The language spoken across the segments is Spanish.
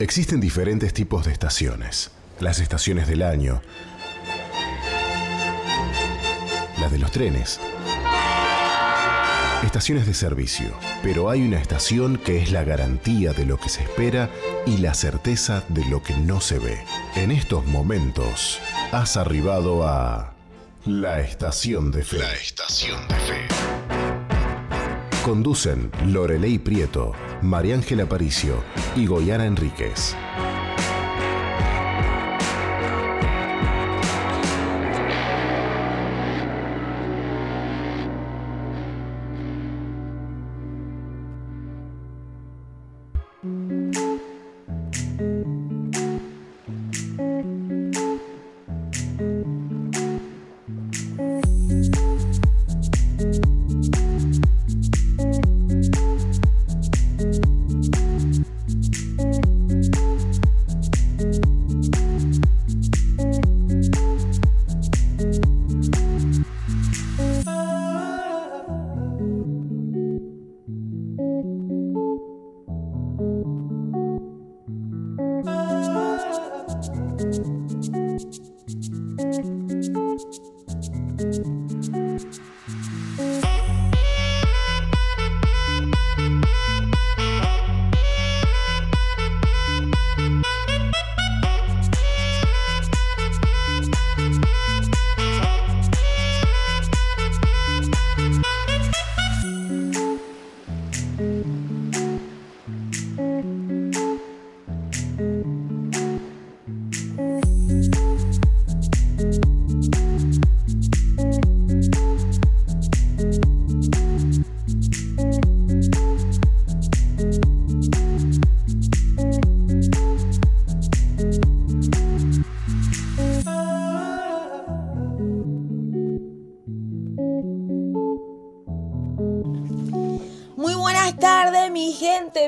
Existen diferentes tipos de estaciones. Las estaciones del año, las de los trenes, estaciones de servicio. Pero hay una estación que es la garantía de lo que se espera y la certeza de lo que no se ve. En estos momentos has arribado a la estación de fe. La estación de fe. Conducen Lorelei Prieto, María Ángela Aparicio y Goyana Enríquez.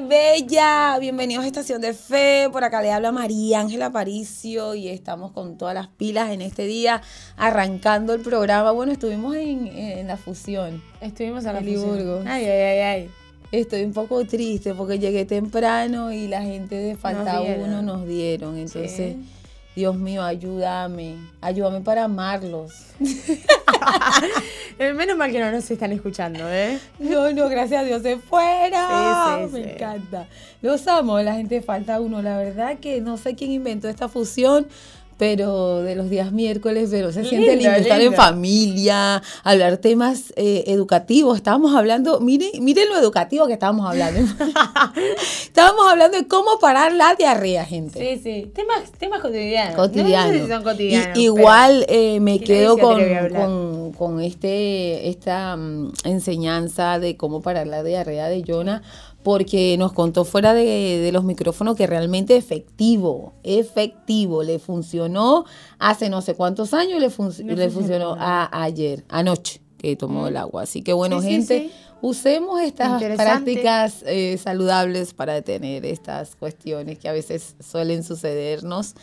Bella. Bienvenidos a Estación de Fe. Por acá le habla María Ángela Aparicio y estamos con todas las pilas en este día, arrancando el programa. Bueno, estuvimos en, en la fusión. Estuvimos a la fusión. Ay, ay, ay, ay. Estoy un poco triste porque llegué temprano y la gente de Falta dieron. Uno nos dieron. Entonces, Sí. Dios mío, ayúdame. Ayúdame para amarlos. Eh, Menos mal que no nos están escuchando, ¿eh? No, no, gracias a Dios se fuera. Sí, sí, Me sí. encanta. Los amo, la gente falta uno. La verdad que no sé quién inventó esta fusión, pero de los días miércoles, pero se siente Lindo, estar en familia, hablar temas eh, educativos. Estábamos hablando, miren, miren lo educativo que estábamos hablando. estábamos hablando de cómo parar la diarrea, gente. Sí, sí. Temas, temas cotidianos. cotidiano. No sé si son cotidianos. Y- igual eh, me que quedo con, con, con este, esta mm, enseñanza de cómo parar la diarrea de Jonah, porque nos contó fuera de, de los micrófonos que realmente efectivo, efectivo, le funcionó hace no sé cuántos años, le, Le le funcionó. a- ayer, anoche que tomó el agua. Así que bueno, Sí, gente, sí. usemos estas prácticas eh, saludables para detener estas cuestiones que a veces suelen sucedernos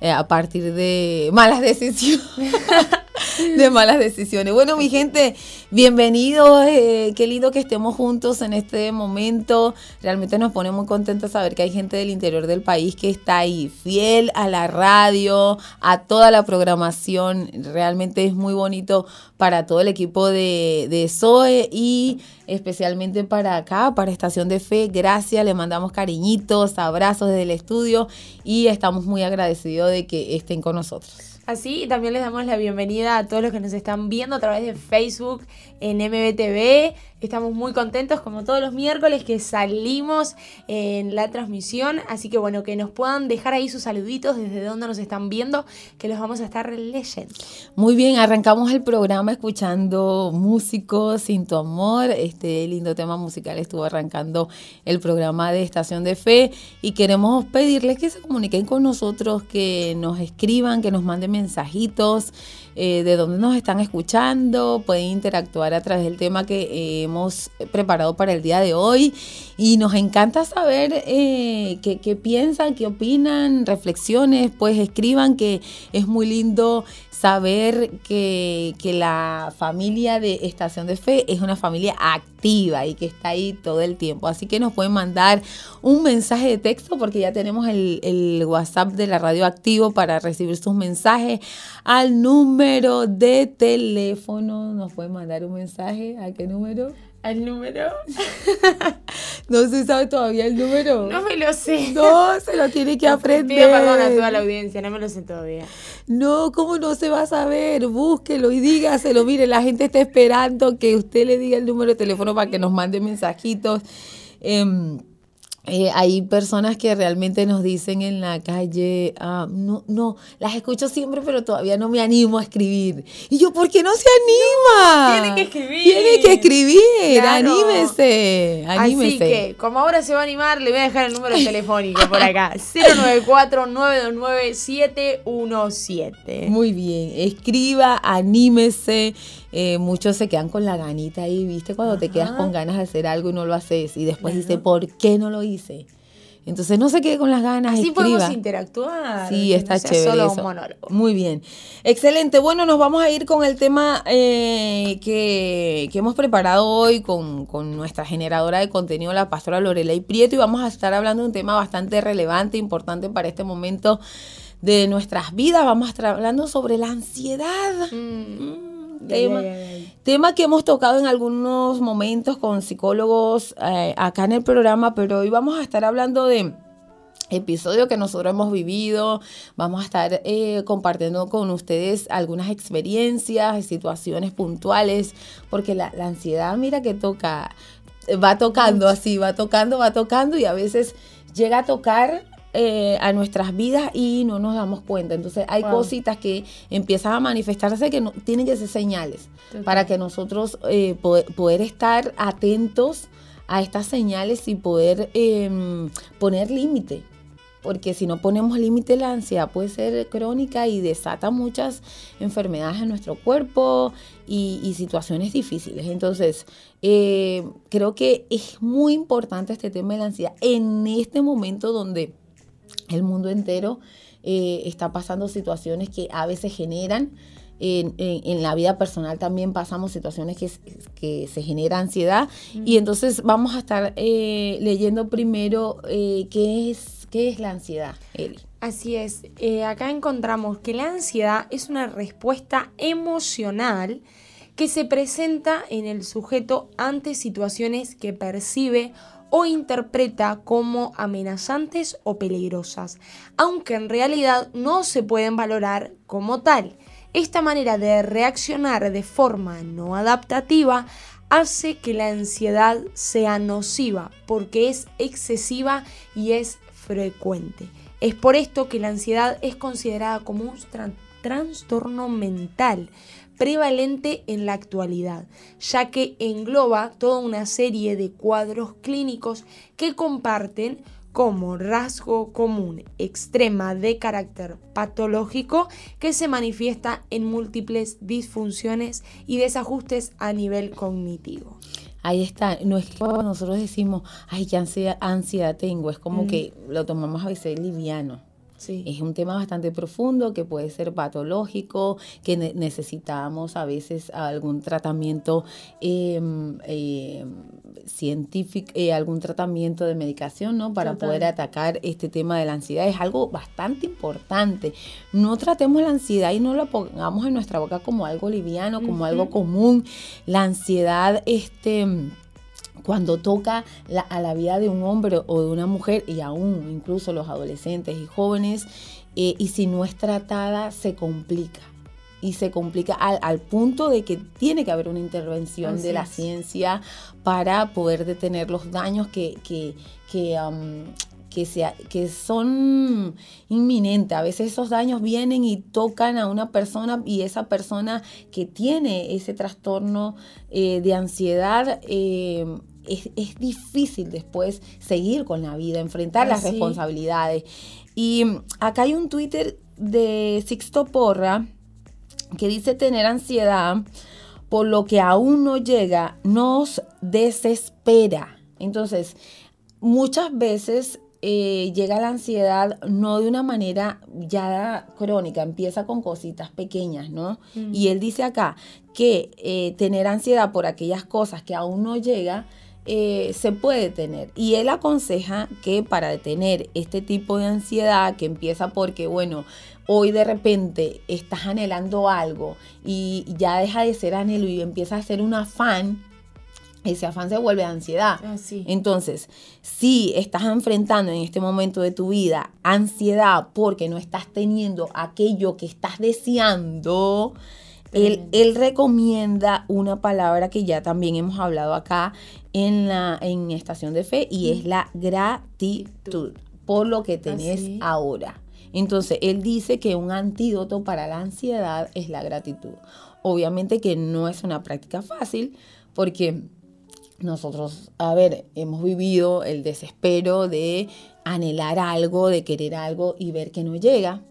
eh, a partir de malas decisiones. de malas decisiones. Bueno, mi gente, bienvenidos. eh, qué lindo que estemos juntos en este momento. Realmente nos pone muy contentos saber que hay gente del interior del país que está ahí, fiel a la radio, a toda la programación. Realmente es muy bonito para todo el equipo de, de SOE y especialmente para acá, para Estación de Fe. Gracias, le mandamos cariñitos, abrazos desde el estudio y estamos muy agradecidos de que estén con nosotros. Así, y también les damos la bienvenida a todos los que nos están viendo a través de Facebook en MBTV. Estamos muy contentos, como todos los miércoles, que salimos en la transmisión. Así que bueno, que nos puedan dejar ahí sus saluditos desde donde nos están viendo, que los vamos a estar leyendo. Muy bien, arrancamos el programa escuchando músicos sin tu amor. Este lindo tema musical estuvo arrancando el programa de Estación de Fe y queremos pedirles que se comuniquen con nosotros, que nos escriban, que nos manden mensajitos eh, de dónde nos están escuchando, pueden interactuar a través del tema que eh, hemos preparado para el día de hoy y nos encanta saber eh, qué, qué piensan, qué opinan, reflexiones, pues escriban que es muy lindo saber que, que la familia de Estación de Fe es una familia activa y que está ahí todo el tiempo. Así que nos pueden mandar un mensaje de texto porque ya tenemos el, el WhatsApp de la radio activo para recibir sus mensajes al número de teléfono. Nos pueden mandar un mensaje. ¿A qué número? ¿Al número? no se sabe todavía el número. No me lo sé. No, se lo tiene que aprender. Pido perdón a toda la audiencia, no me lo sé todavía. No, ¿cómo no se va a saber? Búsquelo y dígaselo. Mire, la gente está esperando que usted le diga el número de teléfono para que nos mande mensajitos. Eh, eh, hay personas que realmente nos dicen en la calle, ah, no, no, las escucho siempre, pero todavía no me animo a escribir. Y yo, ¿por qué no se anima? tiene que escribir. Tiene que escribir, anímese, anímese. Así que, como ahora se va a animar, le voy a dejar el número telefónico por acá, 094-929-717. Muy bien, escriba, anímese. Eh, muchos se quedan con la ganita ahí, ¿viste? Cuando te quedas con ganas de hacer algo y no lo haces y después dice, ¿por qué no lo hice? Entonces no se quede con las ganas. Así escriba. podemos interactuar. Sí, está chévere. Solo eso. un monólogo. Muy bien. Excelente. Bueno, nos vamos a ir con el tema eh, que, que hemos preparado hoy con, con nuestra generadora de contenido, la pastora Lorelei Prieto, y vamos a estar hablando de un tema bastante relevante, importante para este momento de nuestras vidas. Vamos a estar hablando sobre la ansiedad. Mm. Mm, tema, tema que hemos tocado en algunos momentos con psicólogos eh, acá en el programa, pero hoy vamos a estar hablando de episodio que nosotros hemos vivido. Vamos a estar eh, compartiendo con ustedes algunas experiencias, situaciones puntuales, porque la, la ansiedad, mira que toca, va tocando así, va tocando, va tocando y a veces llega a tocar eh, a nuestras vidas y no nos damos cuenta. Entonces hay Wow. cositas que empiezan a manifestarse que no, tienen que ser señales Total. para que nosotros eh, poder, poder estar atentos a estas señales y poder em, poner límite. Porque si no ponemos límite, la ansiedad puede ser crónica y desata muchas enfermedades en nuestro cuerpo y, y situaciones difíciles. Entonces, eh, creo que es muy importante este tema de la ansiedad en este momento donde el mundo entero eh, está pasando situaciones que a veces generan. En, en- en la vida personal también pasamos situaciones que, se genera ansiedad y entonces vamos a estar eh, leyendo primero eh, qué, es, qué es la ansiedad, Eli. Así es, eh, acá encontramos que la ansiedad es una respuesta emocional que se presenta en el sujeto ante situaciones que percibe o interpreta como amenazantes o peligrosas, aunque en realidad no se pueden valorar como tal. Esta manera de reaccionar de forma no adaptativa hace que la ansiedad sea nociva porque es excesiva y es frecuente. Es por esto que la ansiedad es considerada como un trastorno mental prevalente en la actualidad, ya que engloba toda una serie de cuadros clínicos que comparten como rasgo común extrema de carácter patológico que se manifiesta en múltiples disfunciones y desajustes a nivel cognitivo. Ahí está, no es que nosotros decimos, ay, qué ansiedad, ansiedad tengo, es como que lo tomamos a veces liviano. Sí. Es un tema bastante profundo que puede ser patológico, que ne- necesitamos a veces algún tratamiento eh, eh, científico, eh, algún tratamiento de medicación, ¿no? Para Total. poder atacar este tema de la ansiedad. Es algo bastante importante. No tratemos la ansiedad y no la pongamos en nuestra boca como algo liviano, como algo común. La ansiedad, este cuando toca la- a la vida de un hombre o de una mujer y aún incluso los adolescentes y jóvenes, eh, y si no es tratada se complica. Y se complica al, al punto de que tiene que haber una intervención Así de la es. ciencia para poder detener los daños que, que, que, que, sea- que son inminentes. A veces esos daños vienen y tocan a una persona y esa persona que tiene ese trastorno eh, de ansiedad eh, es, es difícil después seguir con la vida, enfrentar las responsabilidades. Y mm, acá hay un Twitter de Sixto Porra que dice tener ansiedad por lo que aún no llega nos desespera. Entonces, muchas veces eh, llega la ansiedad no de una manera ya crónica, empieza con cositas pequeñas, ¿no? Mm. Y él dice acá que eh, tener ansiedad por aquellas cosas que aún no llega, eh, se puede tener. Y él aconseja que para detener este tipo de ansiedad que empieza porque, bueno, hoy de repente estás anhelando algo y ya deja de ser anhelo y empieza a ser un afán, ese afán se vuelve ansiedad. Ah, sí. Entonces, si estás enfrentando en este momento de tu vida ansiedad porque no estás teniendo aquello que estás deseando, él recomienda una palabra que ya también hemos hablado acá en la en Estación de Fe y es la gratitud por lo que tenés ahora. Entonces, él dice que un antídoto para la ansiedad es la gratitud. Obviamente que no es una práctica fácil porque nosotros, a ver, hemos vivido el desespero de anhelar algo, de querer algo y ver que no llega.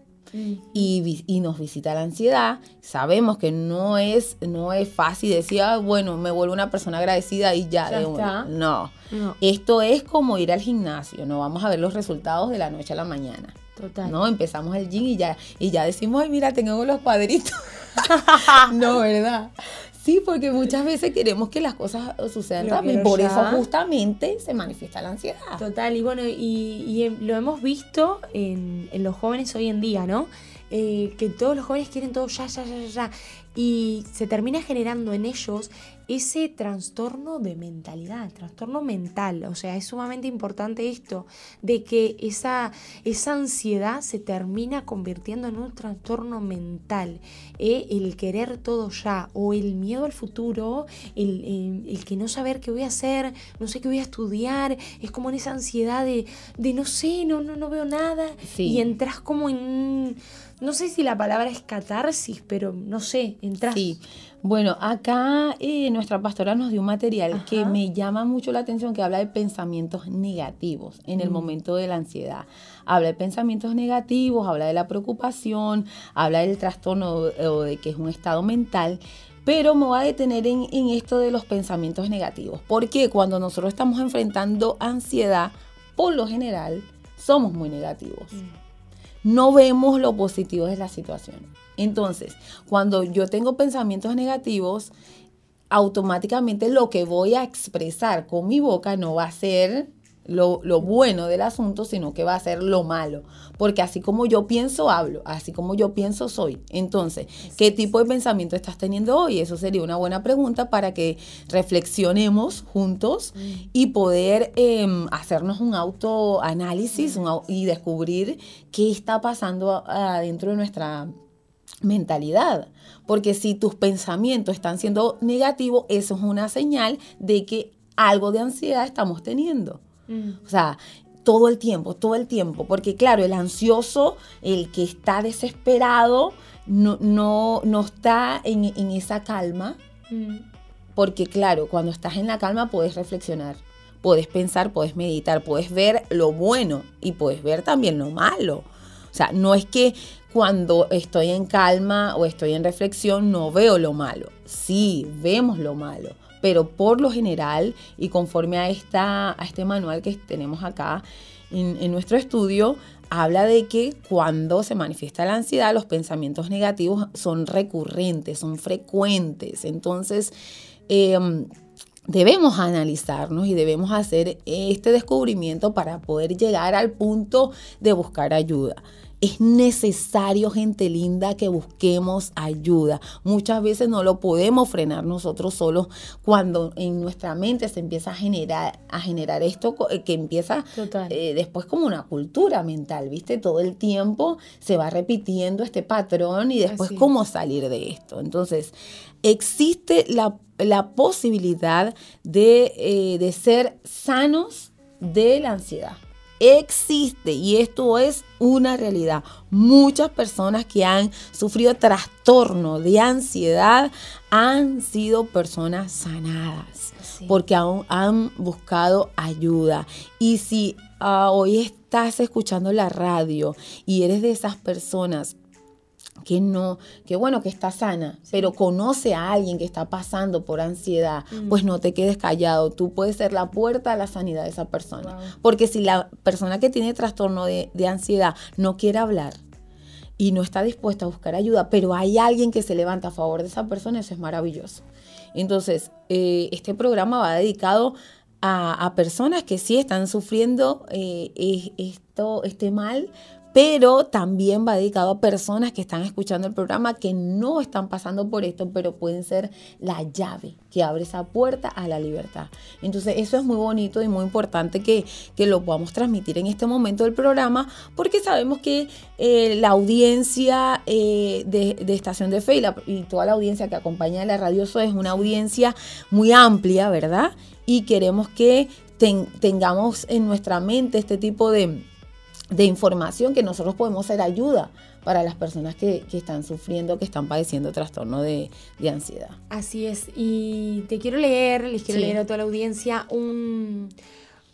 Y, nos visita la ansiedad. Sabemos que no es, no es fácil decir, "Ah, bueno, me vuelvo una persona agradecida y ya. Ya de una". No. No, Esto es como ir al gimnasio. No vamos a ver los resultados de la noche a la mañana. total. No, empezamos el gym y ya, y ya decimos, ay, mira, tengo los cuadritos. no, ¿verdad? Sí, porque muchas veces queremos que las cosas sucedan Lo rápido. y Por ya. eso justamente se manifiesta la ansiedad. Total, y bueno, y, y, em, lo hemos visto en, en los jóvenes hoy en día, ¿no? Eh, que todos los jóvenes quieren todo ya, ya, ya, ya. Y se termina generando en ellos ese trastorno de mentalidad, trastorno mental. O sea, es sumamente importante esto, de que esa, esa ansiedad se termina convirtiendo en un trastorno mental. ¿eh? El querer todo ya, o el miedo al futuro, el, el- el que no saber qué voy a hacer, no sé qué voy a estudiar, es como en esa ansiedad de, de no sé, no, no, no veo nada. Sí. Y entras como en un- no sé si la palabra es catarsis, pero no sé, entras. Sí. Bueno, acá eh, nuestra pastora nos dio un material que me llama mucho la atención, que habla de pensamientos negativos en el Mm. momento de la ansiedad. Habla de pensamientos negativos, habla de la preocupación, habla del trastorno o- de que es un estado mental. Pero me voy a detener en, en esto de los pensamientos negativos. Porque cuando nosotros estamos enfrentando ansiedad, por lo general, somos muy negativos no vemos lo positivo de la situación. Entonces, cuando yo tengo pensamientos negativos, automáticamente lo que voy a expresar con mi boca no va a ser lo, lo bueno del asunto, sino que va a ser lo malo. Porque así como yo pienso, hablo. Así como yo pienso, soy. Entonces, ¿qué tipo de pensamiento estás teniendo hoy? Eso sería una buena pregunta para que reflexionemos juntos y poder em, hacernos un autoanálisis un y descubrir qué está pasando adentro de nuestra mentalidad. Porque si tus pensamientos están siendo negativos, eso es una señal de que algo de ansiedad estamos teniendo. Mm. O sea, todo el tiempo, todo el tiempo. Porque claro, el ansioso, el que está desesperado, no, no, no está en, en esa calma. Mm. Porque claro, cuando estás en la calma puedes reflexionar, puedes pensar, puedes meditar, puedes ver lo bueno y puedes ver también lo malo. O sea, no es que cuando estoy en calma o estoy en reflexión no veo lo malo. Sí, vemos lo malo. Pero por lo general y conforme a, esta, a este manual que tenemos acá en, nuestro estudio, habla de que cuando se manifiesta la ansiedad, los pensamientos negativos son recurrentes, son frecuentes. Entonces, em, debemos analizarnos y debemos hacer este descubrimiento para poder llegar al punto de buscar ayuda. Es necesario, gente linda, que busquemos ayuda. Muchas veces no lo podemos frenar nosotros solos cuando en nuestra mente se empieza a generar, a generar esto eh, que empieza eh, después como una cultura mental, ¿viste? Todo el tiempo se va repitiendo este patrón y después Así es. cómo salir de esto. Entonces, existe la, la posibilidad de, eh, de ser sanos de la ansiedad. Existe y esto es una realidad. Muchas personas que han sufrido trastorno de ansiedad han sido personas sanadas Sí. porque aún han buscado ayuda. Y si ah, hoy estás escuchando la radio y eres de esas personas que no, que bueno, que está sana, pero conoce a alguien que está pasando por ansiedad, Mm. pues no te quedes callado. Tú puedes ser la puerta a la sanidad de esa persona. Porque si la persona que tiene trastorno de, de ansiedad no quiere hablar y no está dispuesta a buscar ayuda, pero hay alguien que se levanta a favor de esa persona, eso es maravilloso. Entonces, eh, este programa va dedicado a, a personas que sí están sufriendo eh, es- esto, este mal, pero también va dedicado a personas que están escuchando el programa que no están pasando por esto, pero pueden ser la llave que abre esa puerta a la libertad. Entonces eso es muy bonito y muy importante que, que lo podamos transmitir en este momento del programa, porque sabemos que eh, la audiencia eh, de, de Estación de Fe y, toda la audiencia que acompaña a la radio Soy es una audiencia muy amplia, ¿verdad? Y queremos que ten- tengamos en nuestra mente este tipo de de información que nosotros podemos ser ayuda para las personas que, que están sufriendo, que están padeciendo trastorno de, de ansiedad. Así es. Y te quiero leer, les quiero Sí. leer a toda la audiencia un,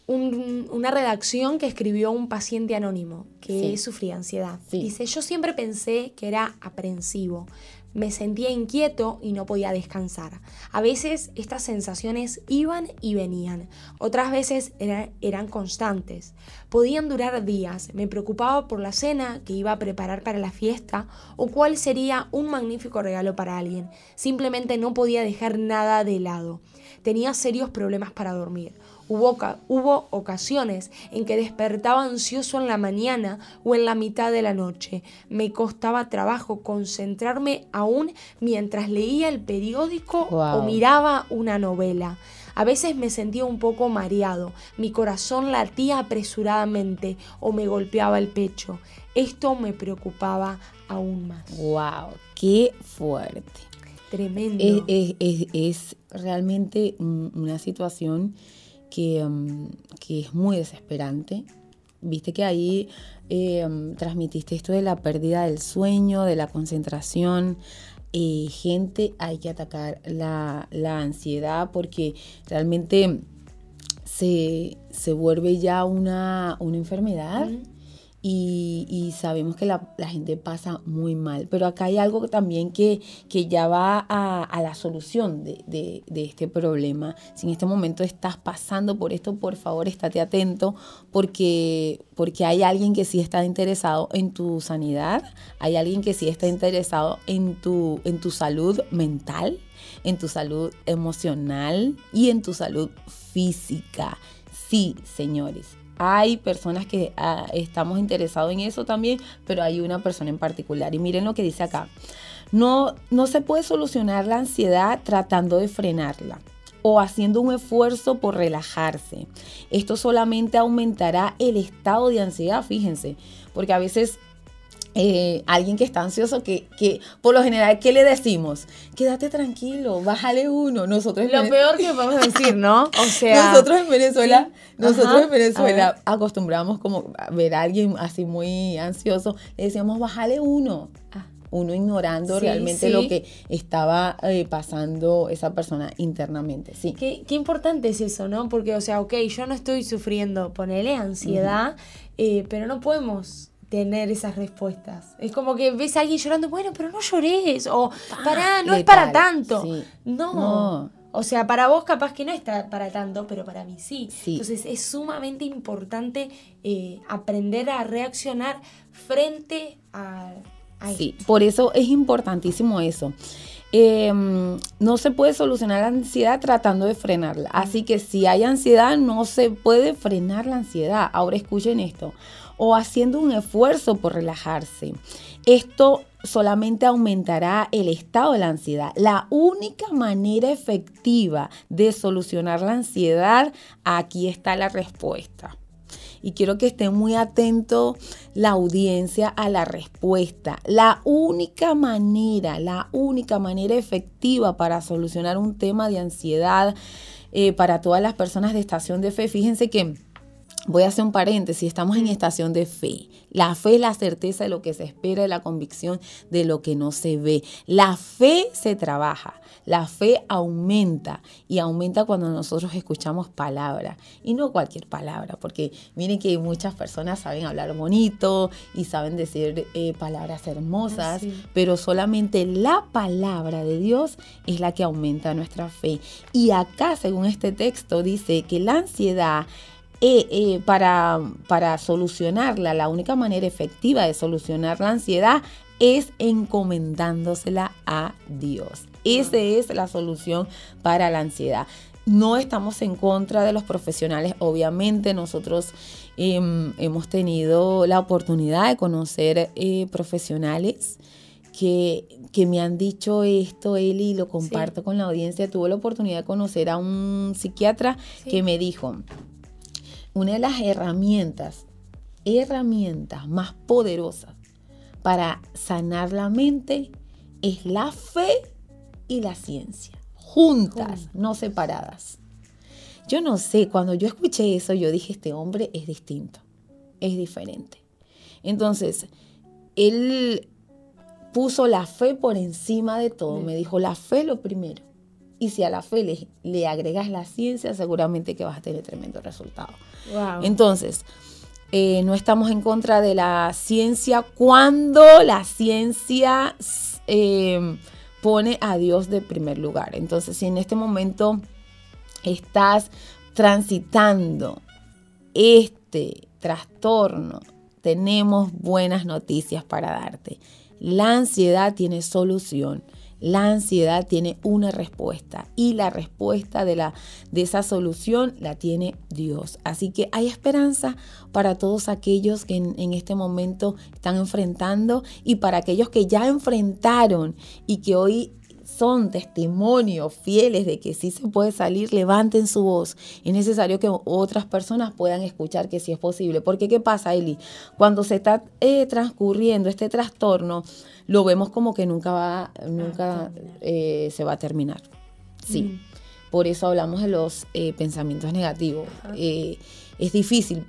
un- una redacción que escribió un paciente anónimo que Sí. sufría ansiedad. Sí. Dice, yo siempre pensé que era aprensivo. Me sentía inquieto y no podía descansar. A veces estas sensaciones iban y venían. Otras veces era- eran constantes. Podían durar días. Me preocupaba por la cena que iba a preparar para la fiesta o cuál sería un magnífico regalo para alguien. Simplemente no podía dejar nada de lado. Tenía serios problemas para dormir. Hubo, oca- hubo ocasiones en que despertaba ansioso en la mañana o en la mitad de la noche. Me costaba trabajo concentrarme aún mientras leía el periódico o miraba una novela. A veces me sentía un poco mareado, mi corazón latía apresuradamente o me golpeaba el pecho. Esto me preocupaba aún más. ¡Wow! ¡Qué fuerte! Tremendo. Es, es- es- es realmente un- una situación que, um, que es muy desesperante. Viste que ahí um, transmitiste esto de la pérdida del sueño, de la concentración. Eh, gente, hay que atacar la, la ansiedad porque realmente se, se vuelve ya una, una enfermedad Ujú. Y, sabemos que la, la gente pasa muy mal. Pero acá hay algo también que, que ya va a, a la solución de, de- de este problema. Si en este momento estás pasando por esto, por favor, estate atento porque, porque hay alguien que sí está interesado en tu sanidad, hay alguien que sí está interesado en tu, en tu salud mental, en tu salud emocional y en tu salud física. Sí, señores. Hay personas que ah, estamos interesados en eso también, pero hay una persona en particular. Y miren lo que dice acá. No, no se puede solucionar la ansiedad tratando de frenarla o haciendo un esfuerzo por relajarse. Esto solamente aumentará el estado de ansiedad, fíjense, porque a veces eh, alguien que está ansioso, que, que por lo general, ¿qué le decimos? Quédate tranquilo, bájale uno. Nosotros Lo peor que podemos decir, ¿no? O sea, nosotros en Venezuela, Sí. nosotros Ajá. en Venezuela acostumbramos como a ver a alguien así muy ansioso, le decíamos bájale uno. Ah. Uno ignorando Sí, realmente sí. lo que estaba eh, pasando esa persona internamente. Sí. Qué, qué importante es eso, ¿no? Porque, o sea, ok, yo no estoy sufriendo, ponele ansiedad, eh, pero no podemos tener esas respuestas. Es como que ves a alguien llorando, bueno, pero no llores, o pará, no es para tanto. sí. No. No. O sea, para vos capaz que no está para tanto, pero para mí sí. Sí. Entonces es sumamente importante eh, aprender a reaccionar frente a, a Sí, esto. por eso es importantísimo eso. Eh, no se puede solucionar la ansiedad tratando de frenarla. Así que si hay ansiedad, no se puede frenar la ansiedad. Ahora escuchen esto. O haciendo un esfuerzo por relajarse. Esto solamente aumentará el estado de la ansiedad. La única manera efectiva de solucionar la ansiedad, aquí está la respuesta. Y quiero que esté muy atento la audiencia a la respuesta. La única manera, la única manera efectiva para solucionar un tema de ansiedad eh, para todas las personas de estación de fe, fíjense que voy a hacer un paréntesis, estamos en estación de fe. La fe es la certeza de lo que se espera, y la convicción de lo que no se ve. La fe se trabaja, la fe aumenta y aumenta cuando nosotros escuchamos palabra y no cualquier palabra, porque miren que muchas personas saben hablar bonito y saben decir eh, palabras hermosas, pero solamente la palabra de Dios es la que aumenta nuestra fe. Y acá, según este texto, dice que la ansiedad eh, eh, para, para solucionarla, la única manera efectiva de solucionar la ansiedad es encomendándosela a Dios. Esa es la solución para la ansiedad. No estamos en contra de los profesionales, obviamente nosotros em, hemos tenido la oportunidad de conocer eh, profesionales que, que, me han dicho esto, Eli, lo comparto con la audiencia. Tuve la oportunidad de conocer a un psiquiatra que me dijo, una de las herramientas, herramientas más poderosas para sanar la mente es la fe y la ciencia, juntas, no separadas. Yo no sé, cuando yo escuché eso, yo dije, este hombre es distinto, es diferente. Entonces, él puso la fe por encima de todo, me dijo, la fe lo primero. Y si a la fe le, le agregas la ciencia, seguramente que vas a tener tremendo resultado. Entonces, eh, no estamos en contra de la ciencia cuando la ciencia eh, pone a Dios de primer lugar. Entonces, si en este momento estás transitando este trastorno, tenemos buenas noticias para darte. La ansiedad tiene solución. La ansiedad tiene una respuesta y la respuesta de, la, de esa solución la tiene Dios. Así que hay esperanza para todos aquellos que en, en este momento están enfrentando y para aquellos que ya enfrentaron y que hoy son testimonios fieles de que sí se puede salir, levanten su voz. Es necesario que otras personas puedan escuchar que sí es posible. Porque ¿qué pasa, Eli? Cuando se está eh, transcurriendo este trastorno, lo vemos como que nunca va, nunca eh, se va a terminar. Sí. Mm. Por eso hablamos de los eh, pensamientos negativos. es difícil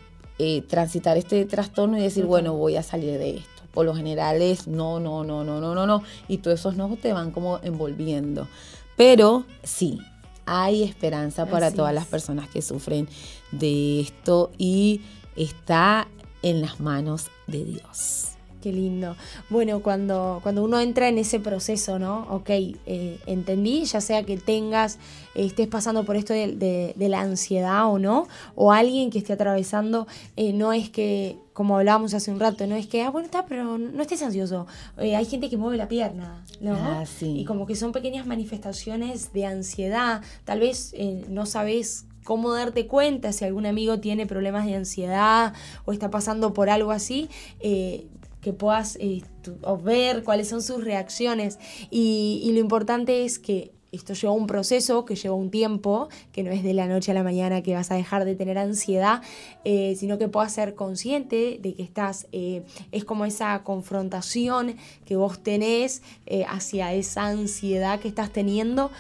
transitar este trastorno y decir, bueno, voy a salir de esto por lo general es no, no, no, no, no, no, no. Y todos esos no te van como envolviendo. Pero sí, hay esperanza para todas las personas que sufren de esto y está en las manos de Dios. Qué lindo. Bueno, cuando, cuando uno entra en ese proceso, ¿no? Ok, eh, entendí, ya sea que tengas, estés pasando por esto de, la ansiedad o no, o alguien que esté atravesando, eh, no es que, como hablábamos hace un rato, no es que, ah, bueno, está, pero no estés ansioso. Eh, hay gente que mueve la pierna, ¿no? Ah, sí. Y como que son pequeñas manifestaciones de ansiedad. Tal vez no sabes cómo darte cuenta si algún amigo tiene problemas de ansiedad o está pasando por algo así, eh, que puedas eh, ver cuáles son sus reacciones. y lo importante es que esto lleva un proceso que lleva un tiempo, que no es de la noche a la mañana que vas a dejar de tener ansiedad, eh, sino que puedas ser consciente de que estás, eh, es como esa confrontación que vos tenés eh, hacia esa ansiedad que estás teniendo,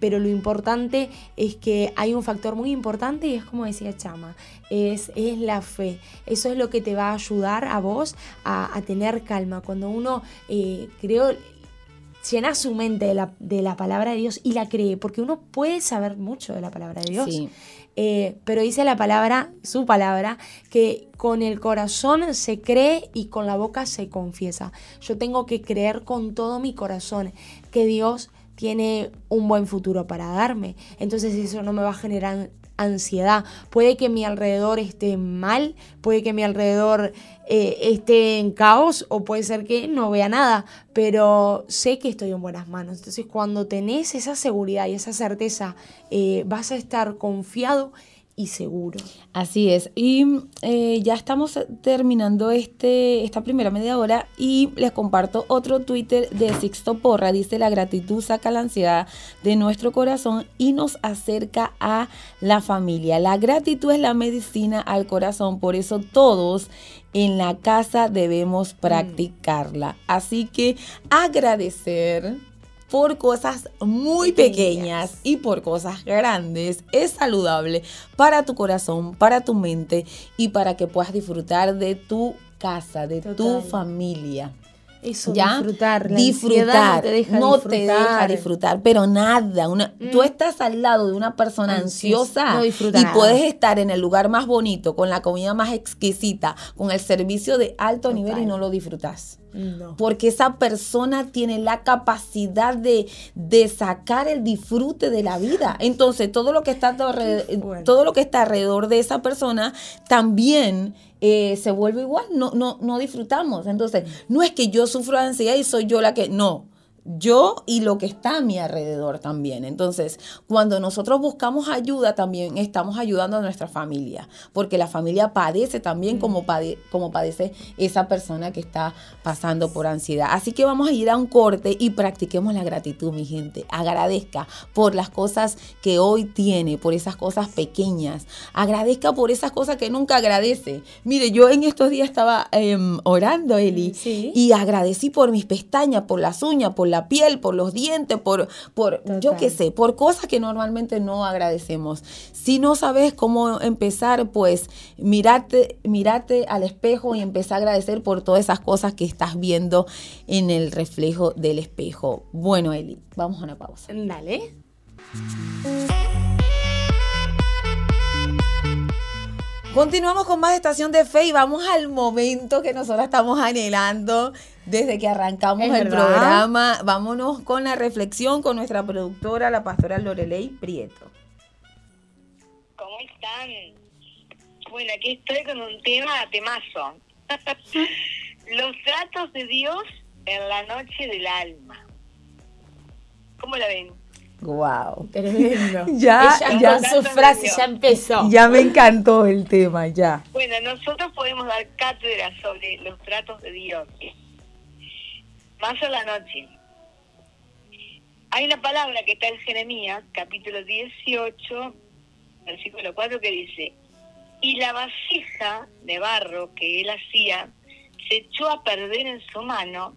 pero lo importante es que hay un factor muy importante y es como decía Chama, es, es la fe. Eso es lo que te va a ayudar a vos a, a tener calma. Cuando uno, creo, llena su mente de la, palabra de Dios y la cree, porque uno puede saber mucho de la palabra de Dios. Eh, pero dice la palabra, su palabra, que con el corazón se cree y con la boca se confiesa. Yo tengo que creer con todo mi corazón que Dios tiene un buen futuro para darme. Entonces eso no me va a generar ansiedad. Puede que mi alrededor esté mal, puede que mi alrededor eh, esté en caos o puede ser que no vea nada, pero sé que estoy en buenas manos. Entonces cuando tenés esa seguridad y esa certeza, eh, vas a estar confiado y seguro. Así es. Y eh, ya estamos terminando este, esta primera media hora y les comparto otro Twitter de Sixto Porra. Dice, la gratitud saca la ansiedad de nuestro corazón y nos acerca a la familia. La gratitud es la medicina al corazón, por eso todos en la casa debemos mm. practicarla. Así que agradecer por cosas muy pequeñas. y por cosas grandes es saludable para tu corazón, para tu mente y para que puedas disfrutar de tu casa, de tu familia. Eso, disfrutar. disfrutar. No te deja, disfrutar. pero nada. Una, Tú mm. estás al lado de una persona ansiosa y puedes estar en el lugar más bonito, con la comida más exquisita, con el servicio de alto nivel y no lo disfrutas. Porque esa persona tiene la capacidad de, de, sacar el disfrute de la vida. Entonces, todo lo que está todo lo que está alrededor de esa persona también eh, se vuelve igual, no, no, no disfrutamos. Entonces, no es que yo sufro de ansiedad y soy yo la que, no, yo y lo que está a mi alrededor también. Entonces, cuando nosotros buscamos ayuda, también estamos ayudando a nuestra familia, porque la familia padece también como, como padece esa persona que está pasando por ansiedad. Así que vamos a ir a un corte y practiquemos la gratitud, mi gente. Agradezca por las cosas que hoy tiene, por esas cosas pequeñas. Agradezca por esas cosas que nunca agradece. Mire, yo en estos días estaba em, orando, Eli, y agradecí por mis pestañas, por las uñas, por la piel, por los dientes, por, por yo qué sé, por cosas que normalmente no agradecemos. Si no sabes cómo empezar, pues mirate, mirate al espejo y empezar a agradecer por todas esas cosas que estás viendo en el reflejo del espejo. Bueno, Eli, vamos a una pausa. Dale. Continuamos con más Estación de Fe y vamos al momento que nosotros estamos anhelando desde que arrancamos el programa. Vámonos con la reflexión con nuestra productora, la pastora Lorelei Prieto. ¿Cómo están? Bueno, aquí estoy con un tema temazo. Los tratos de Dios en la noche del alma. ¿Cómo la ven? Wow. Tremendo. ya, ya su frase ya empezó. Ya me encantó el tema, ya. Bueno, nosotros podemos dar cátedra sobre los tratos de Dios. Más a la noche. Hay una palabra que está en Jeremías, capítulo 18, versículo 4, que dice, y la vasija de barro que él hacía se echó a perder en su mano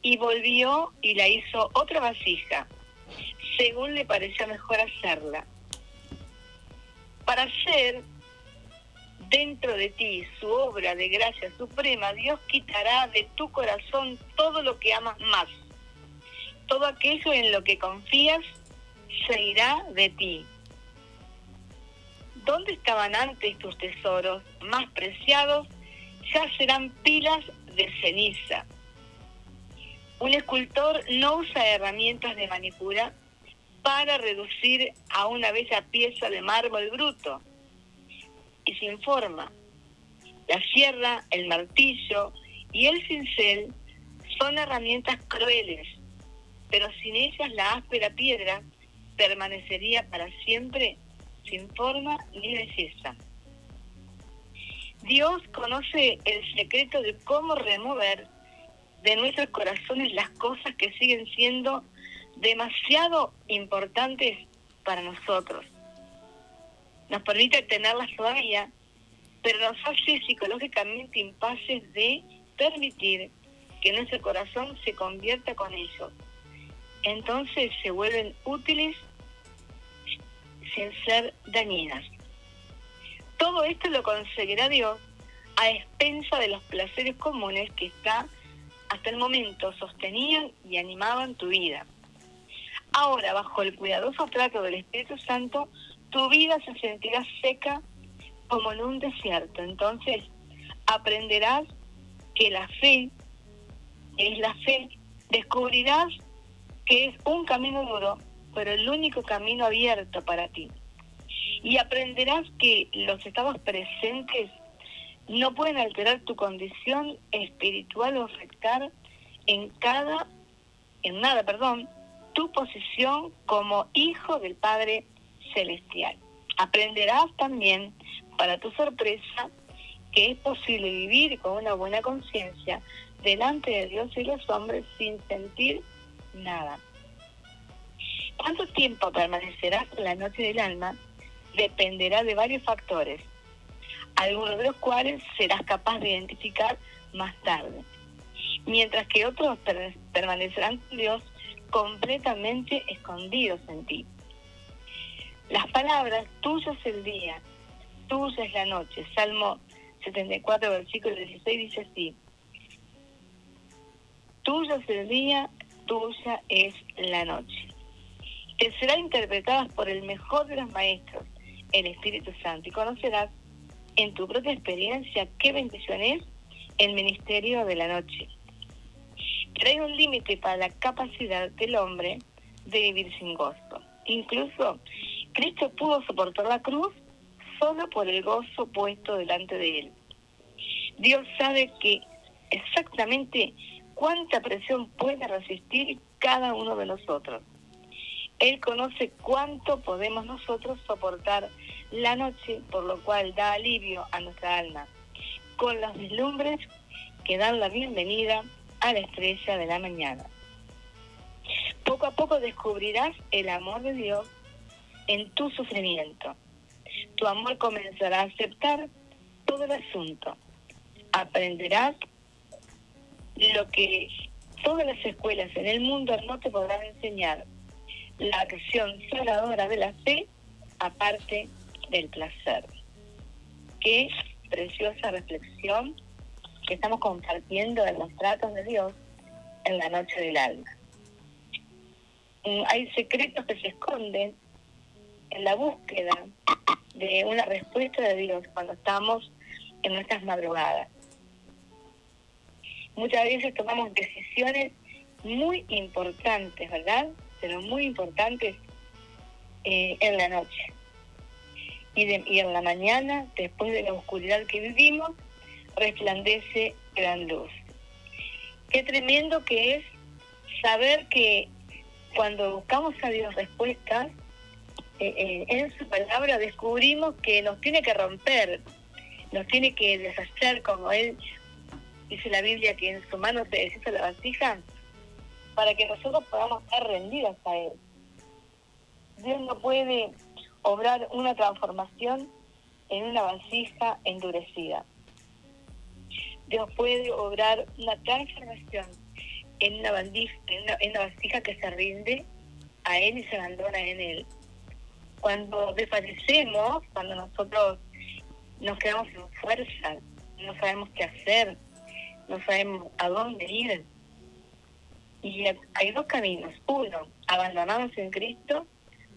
y volvió y la hizo otra vasija según le parecía mejor hacerla. Para hacer dentro de ti su obra de gracia suprema, Dios quitará de tu corazón todo lo que amas más. Todo aquello en lo que confías se irá de ti. ¿Dónde estaban antes tus tesoros más preciados? Ya serán pilas de ceniza. Un escultor no usa herramientas de manicura para reducir a una bella pieza de mármol bruto y sin forma. La sierra, el martillo y el cincel son herramientas crueles, pero sin ellas la áspera piedra permanecería para siempre sin forma ni belleza. Dios conoce el secreto de cómo remover de nuestros corazones las cosas que siguen siendo demasiado importantes para nosotros. Nos permite tenerlas todavía, pero nos hace psicológicamente impaces de permitir que nuestro corazón se convierta con ellos. Entonces se vuelven útiles sin ser dañinas. Todo esto lo conseguirá Dios a expensa de los placeres comunes que está hasta el momento sostenían y animaban tu vida. Ahora, bajo el cuidadoso trato del Espíritu Santo, tu vida se sentirá seca como en un desierto. Entonces, aprenderás que la fe es la fe. Descubrirás que es un camino duro, pero el único camino abierto para ti. Y aprenderás que los estados presentes no pueden alterar tu condición espiritual o afectar en cada, en nada, perdón, tu posición como hijo del Padre Celestial. Aprenderás también, para tu sorpresa, que es posible vivir con una buena conciencia delante de Dios y los hombres sin sentir nada. ¿Cuánto tiempo permanecerás en la noche del alma? Dependerá de varios factores, algunos de los cuales serás capaz de identificar más tarde. Mientras que otros permanecerán con Dios completamente escondidos en ti. Las palabras, tuyo es el día, tuya es la noche. Salmo 74, versículo 16 dice así. Tuyo es el día, tuya es la noche. Que será interpretada por el mejor de los maestros, el Espíritu Santo, y conocerás en tu propia experiencia qué bendición es el ministerio de la noche. Pero hay un límite para la capacidad del hombre de vivir sin gozo. Incluso Cristo pudo soportar la cruz solo por el gozo puesto delante de él. Dios sabe que exactamente cuánta presión puede resistir cada uno de nosotros. Él conoce cuánto podemos nosotros soportar la noche, por lo cual da alivio a nuestra alma, con los vislumbres que dan la bienvenida a la estrella de la mañana. Poco a poco descubrirás el amor de Dios en tu sufrimiento. Tu amor comenzará a aceptar todo el asunto. Aprenderás lo que todas las escuelas en el mundo no te podrán enseñar. La acción salvadora de la fe aparte del placer. Qué preciosa reflexión que estamos compartiendo en los tratos de Dios en la noche del alma. Mm, hay secretos que se esconden en la búsqueda de una respuesta de Dios cuando estamos en nuestras madrugadas. Muchas veces tomamos decisiones muy importantes, ¿verdad? Pero muy importantes eh, en la noche. Y, y en la mañana, después de la oscuridad que vivimos, resplandece gran luz. Qué tremendo que es saber que cuando buscamos a Dios respuestas, eh, eh, en su palabra descubrimos que nos tiene que romper, nos tiene que deshacer, como Él dice la Biblia, que en su mano se deshizo la vasija, para que nosotros podamos estar rendidos a Él. Dios no puede obrar una transformación en una vasija endurecida. Dios puede obrar una transformación en una, bandija, en una vasija que se rinde a Él y se abandona en Él cuando desfallecemos, cuando nosotros nos quedamos sin fuerza, no sabemos qué hacer, no sabemos a dónde ir. Y hay dos caminos. Uno, abandonarnos en Cristo,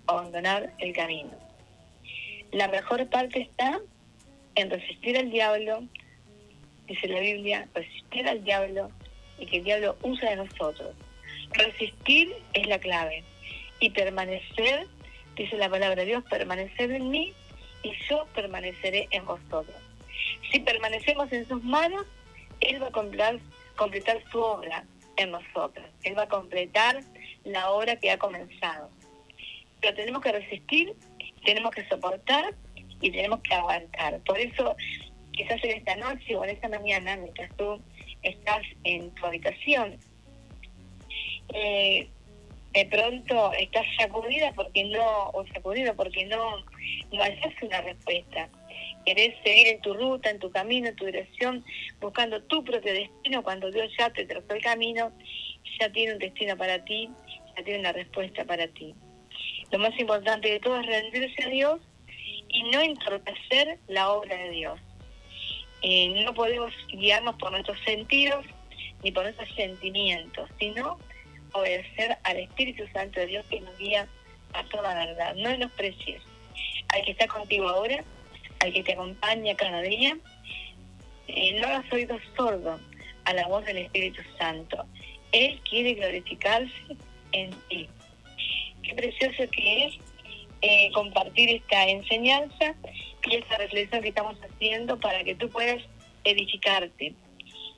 abandonar el camino. La mejor parte está en resistir al diablo, dice la Biblia, resistir al diablo y que el diablo usa de nosotros. Resistir es la clave y permanecer dice la palabra de Dios, permanecer en mí y yo permaneceré en vosotros. Si permanecemos en sus manos, Él va a completar, completar su obra en nosotros. Él va a completar la obra que ha comenzado. Pero tenemos que resistir, tenemos que soportar y tenemos que aguantar. Por eso, quizás en esta noche o en esta mañana, mientras tú estás en tu habitación, eh, de pronto estás sacudida porque no, o sacudido porque no, no hayas una respuesta. Querés seguir en tu ruta, en tu camino, en tu dirección, buscando tu propio destino cuando Dios ya te trazó el camino, ya tiene un destino para ti, ya tiene una respuesta para ti. Lo más importante de todo es rendirse a Dios y no entorpecer la obra de Dios. Eh, no podemos guiarnos por nuestros sentidos ni por nuestros sentimientos, sino obedecer al Espíritu Santo de Dios que nos guía a toda verdad. No menosprecies al que está contigo ahora, al que te acompaña cada día. Eh, no hagas oídos sordos a la voz del Espíritu Santo. Él quiere glorificarse en ti. Qué precioso que es eh, compartir esta enseñanza y esta reflexión que estamos haciendo para que tú puedas edificarte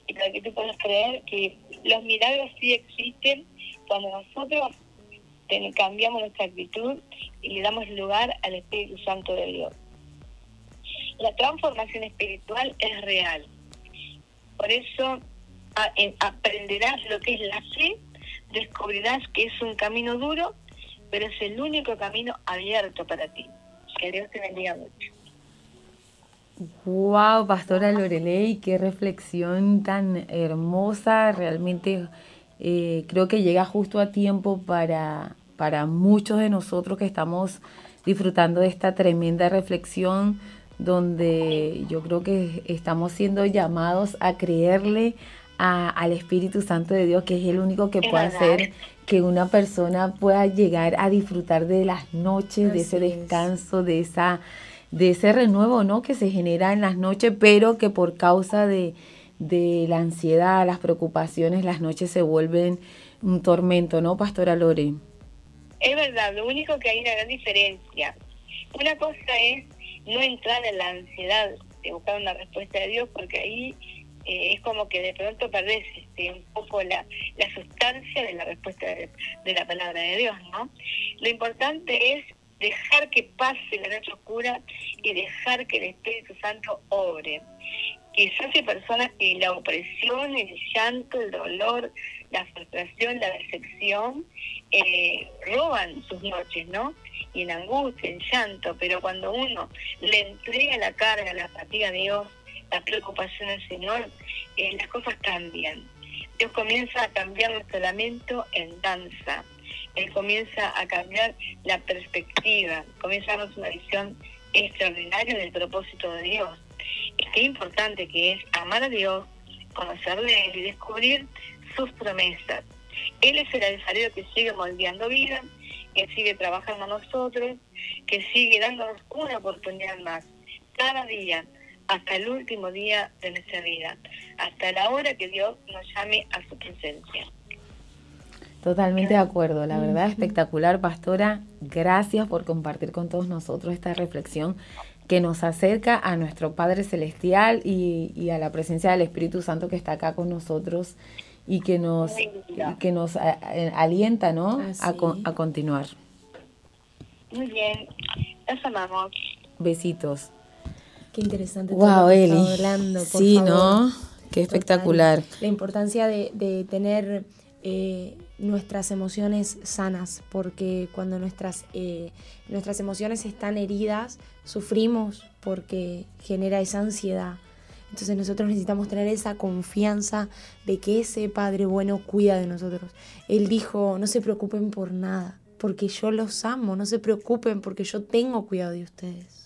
y para que tú puedas creer que los milagros sí existen cuando nosotros cambiamos nuestra actitud y le damos lugar al Espíritu Santo de Dios. La transformación espiritual es real. Por eso aprenderás lo que es la fe, descubrirás que es un camino duro, pero es el único camino abierto para ti. Que Dios te bendiga mucho. Wow, Pastora Lorelei, qué reflexión tan hermosa, realmente eh, creo que llega justo a tiempo para, para muchos de nosotros que estamos disfrutando de esta tremenda reflexión donde yo creo que estamos siendo llamados a creerle al Espíritu Santo de Dios, que es el único que puede hacer que una persona pueda llegar a disfrutar de las noches, de ese descanso, de esa de ese renuevo, ¿no? Que se genera en las noches, pero que por causa de, de la ansiedad, las preocupaciones, las noches se vuelven un tormento, ¿no, Pastora Lore? Es verdad, lo único que hay una gran diferencia. Una cosa es no entrar en la ansiedad de buscar una respuesta de Dios, porque ahí eh, es como que de pronto perdés este, un poco la, la sustancia de la respuesta de, la palabra de Dios, ¿no? Lo importante es dejar que pase la noche oscura y dejar que el Espíritu Santo obre. Quizás hay personas que la opresión, el llanto, el dolor, la frustración, la decepción, eh, roban sus noches, ¿no? Y en angustia, en llanto, pero cuando uno le entrega la carga, la fatiga a Dios, la preocupación al Señor, eh, las cosas cambian. Dios comienza a cambiar nuestro lamento en danza. Él comienza a cambiar la perspectiva, comienza a darnos una visión extraordinaria del propósito de Dios. Qué importante que es amar a Dios, conocerle Él y descubrir sus promesas. Él es el adversario que sigue moldeando vida, que sigue trabajando a nosotros, que sigue dándonos una oportunidad más. Cada día hasta el último día de nuestra vida, hasta la hora que Dios nos llame a su presencia. Totalmente de acuerdo, la verdad espectacular, pastora. Gracias por compartir con todos nosotros esta reflexión que nos acerca a nuestro Padre Celestial y, a la presencia del Espíritu Santo que está acá con nosotros y que nos, que nos eh, alienta ¿no? a, a continuar. Muy bien, los amamos. Besitos. Qué interesante. Wow, Eli. Hablando, sí, ¿no? Qué espectacular. La importancia de, tener eh, nuestras emociones sanas, porque cuando nuestras, eh, nuestras emociones están heridas, sufrimos porque genera esa ansiedad. Entonces nosotros necesitamos tener esa confianza de que ese Padre bueno cuida de nosotros. Él dijo, no se preocupen por nada, porque yo los amo, no se preocupen porque yo tengo cuidado de ustedes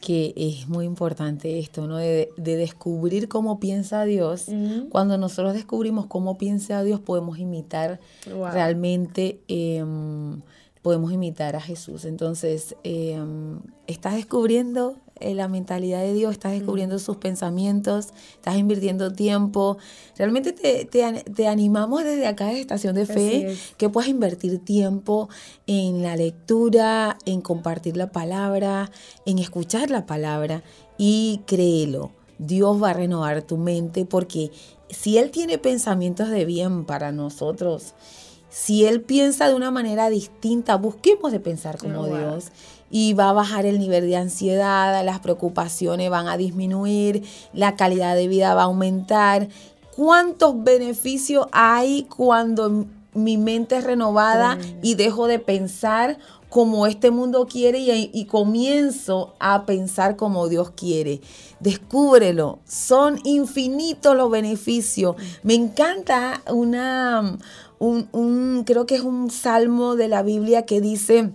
que es muy importante esto, ¿no? De, descubrir cómo piensa Dios. Cuando nosotros descubrimos cómo piensa Dios, podemos imitar realmente, em, podemos imitar a Jesús. Entonces, em, estás descubriendo eh, la mentalidad de Dios, estás descubriendo sus pensamientos, estás invirtiendo tiempo. Realmente te, animamos desde acá, de Estación de Fe, que puedas invertir tiempo en la lectura, en compartir la palabra, en escuchar la palabra y créelo. Dios va a renovar tu mente porque si Él tiene pensamientos de bien para nosotros, si Él piensa de una manera distinta, busquemos de pensar como Dios y va a bajar el nivel de ansiedad, las preocupaciones van a disminuir, la calidad de vida va a aumentar. ¿Cuántos beneficios hay cuando mi mente es renovada y dejo de pensar como este mundo quiere y, y, comienzo a pensar como Dios quiere. Descúbrelo, son infinitos los beneficios. Me encanta una, un, un, creo que es un salmo de la Biblia que dice,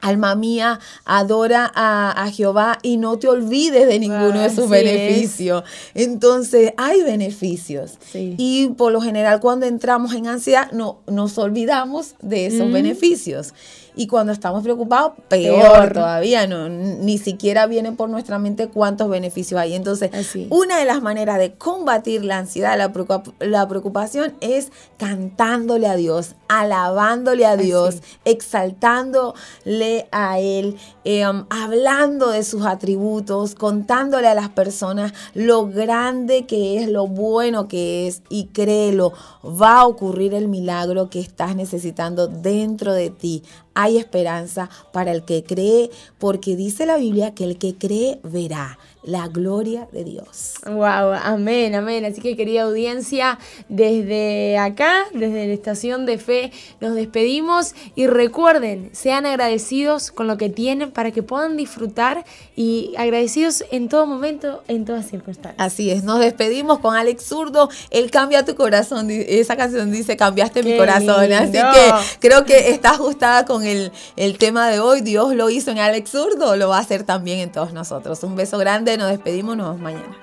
Alma mía, adora a, Jehová y no te olvides de ninguno de sus beneficios. Entonces, hay beneficios. Y por lo general, cuando entramos en ansiedad, no, nos olvidamos de esos beneficios. Y cuando estamos preocupados, peor, todavía, no, ni siquiera viene por nuestra mente cuántos beneficios hay. Entonces, una de las maneras de combatir la ansiedad, la, preocupación es cantándole a Dios, alabándole a Dios, exaltándole a Él, em, hablando de sus atributos, contándole a las personas lo grande que es, lo bueno que es, y créelo, va a ocurrir el milagro que estás necesitando dentro de ti hay esperanza para el que cree, porque dice la Biblia que el que cree verá. La gloria de Dios. Wow, amén, amén. Así que querida audiencia, desde acá, desde la estación de fe, nos despedimos y recuerden, sean agradecidos con lo que tienen para que puedan disfrutar y agradecidos en todo momento, en todas circunstancias. Así es, nos despedimos con Alex Zurdo, Él cambia tu corazón, esa canción dice, cambiaste mi Qué corazón, así lindo. que creo que está ajustada con el, el tema de hoy, Dios lo hizo en Alex Zurdo, lo va a hacer también en todos nosotros. Un beso grande, nos despedimos, nos vemos mañana.